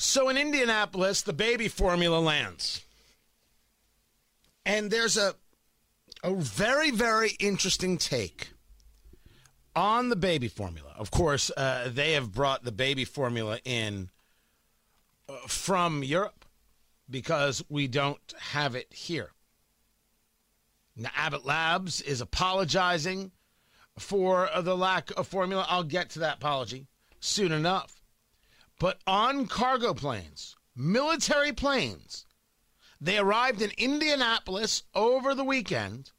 So in Indianapolis, the baby formula lands. And there's a a very, very interesting take on the baby formula. Of course, uh, they have brought the baby formula in uh, from Europe because we don't have it here. Now, Abbott Labs is apologizing for the lack of formula. I'll get to that apology soon enough. But on cargo planes, military planes, they arrived in Indianapolis over the weekend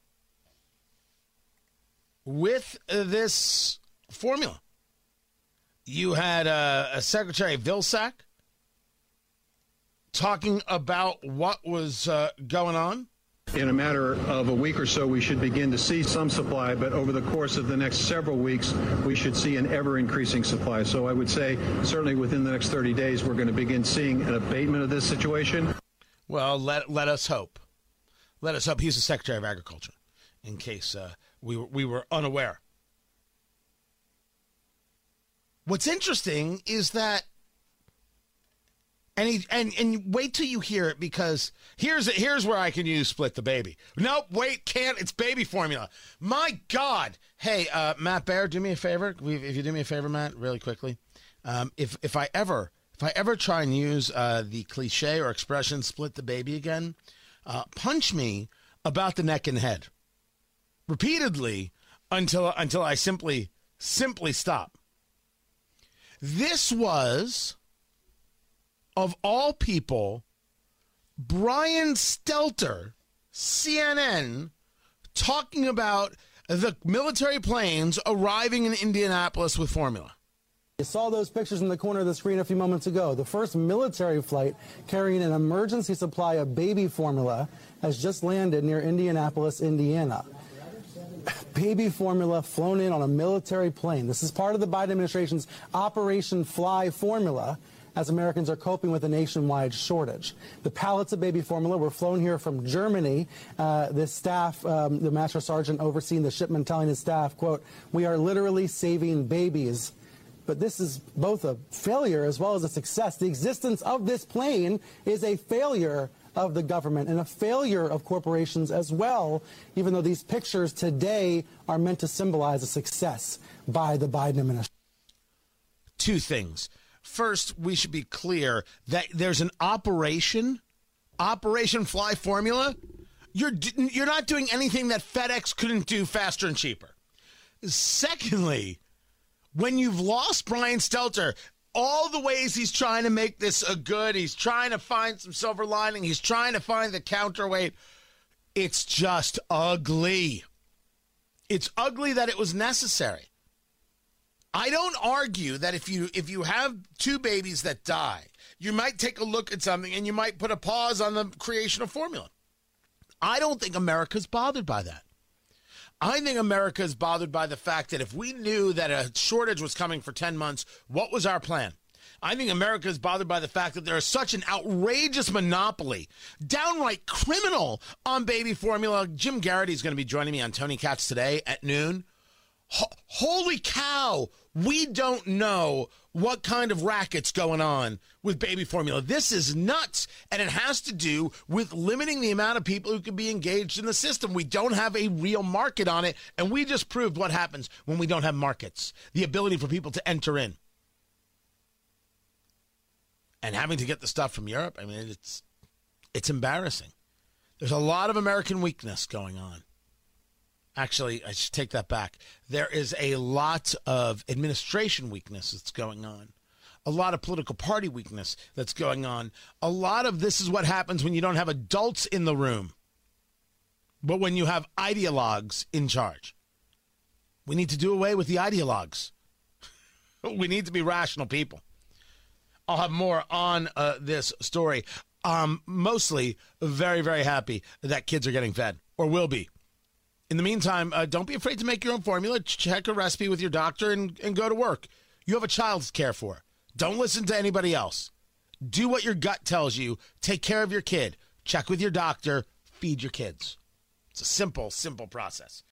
with this formula. You had uh, a Secretary Vilsack talking about what was uh, going on. In a matter of a week or so, we should begin to see some supply, but over the course of the next several weeks, we should see an ever increasing supply. So I would say, certainly within the next 30 days, we're going to begin seeing an abatement of this situation. Well, let, let us hope. Let us hope. He's the Secretary of Agriculture, in case uh, we, were, we were unaware. What's interesting is that and he, and and wait till you hear it because here's here's where I can use split the baby. Nope, wait, can't. It's baby formula. My God. Hey, uh, Matt Bear, do me a favor. If you do me a favor, Matt, really quickly. Um, if if I ever if I ever try and use uh, the cliche or expression "split the baby" again, uh, punch me about the neck and head repeatedly until until I simply simply stop. This was of all people, Brian Stelter, CNN, talking about the military planes arriving in Indianapolis with formula. You saw those pictures in the corner of the screen a few moments ago. The first military flight carrying an emergency supply of baby formula has just landed near Indianapolis, Indiana. Baby formula flown in on a military plane. This is part of the Biden administration's Operation Fly formula as Americans are coping with a nationwide shortage. The pallets of baby formula were flown here from Germany. Uh, the staff, um, the master sergeant overseeing the shipment telling his staff, quote, we are literally saving babies. But this is both a failure as well as a success. The existence of this plane is a failure of the government and a failure of corporations as well, even though these pictures today are meant to symbolize a success by the Biden administration. Two things first we should be clear that there's an operation, Operation Fly Formula. You're you're not doing anything that FedEx couldn't do faster and cheaper. Secondly, when you've lost Brian Stelter, all the ways he's trying to make this a good, he's trying to find some silver lining, he's trying to find the counterweight. It's just ugly. It's ugly that it was necessary. I don't argue that if you if you have two babies that die, you might take a look at something and you might put a pause on the creation of formula. I don't think America's bothered by that. I think America is bothered by the fact that if we knew that a shortage was coming for 10 months, what was our plan? I think America is bothered by the fact that there is such an outrageous monopoly, downright criminal on baby formula. Jim Geraghty is going to be joining me on Tony Katz today at noon. Ho- holy cow, we don't know what kind of racket's going on with baby formula. This is nuts. And it has to do with limiting the amount of people who can be engaged in the system. We don't have a real market on it. And we just proved what happens when we don't have markets the ability for people to enter in. And having to get the stuff from Europe, I mean, it's it's embarrassing. There's a lot of American weakness going on. Actually, I should take that back. There is a lot of administration weakness that's going on, a lot of political party weakness that's going on. A lot of this is what happens when you don't have adults in the room, but when you have ideologues in charge. We need to do away with the ideologues. we need to be rational people. I'll have more on uh, this story. Um, mostly very, very happy that kids are getting fed or will be in the meantime, uh, don't be afraid to make your own formula. Check a recipe with your doctor and, and go to work. You have a child to care for. Don't listen to anybody else. Do what your gut tells you. Take care of your kid. Check with your doctor. Feed your kids. It's a simple, simple process.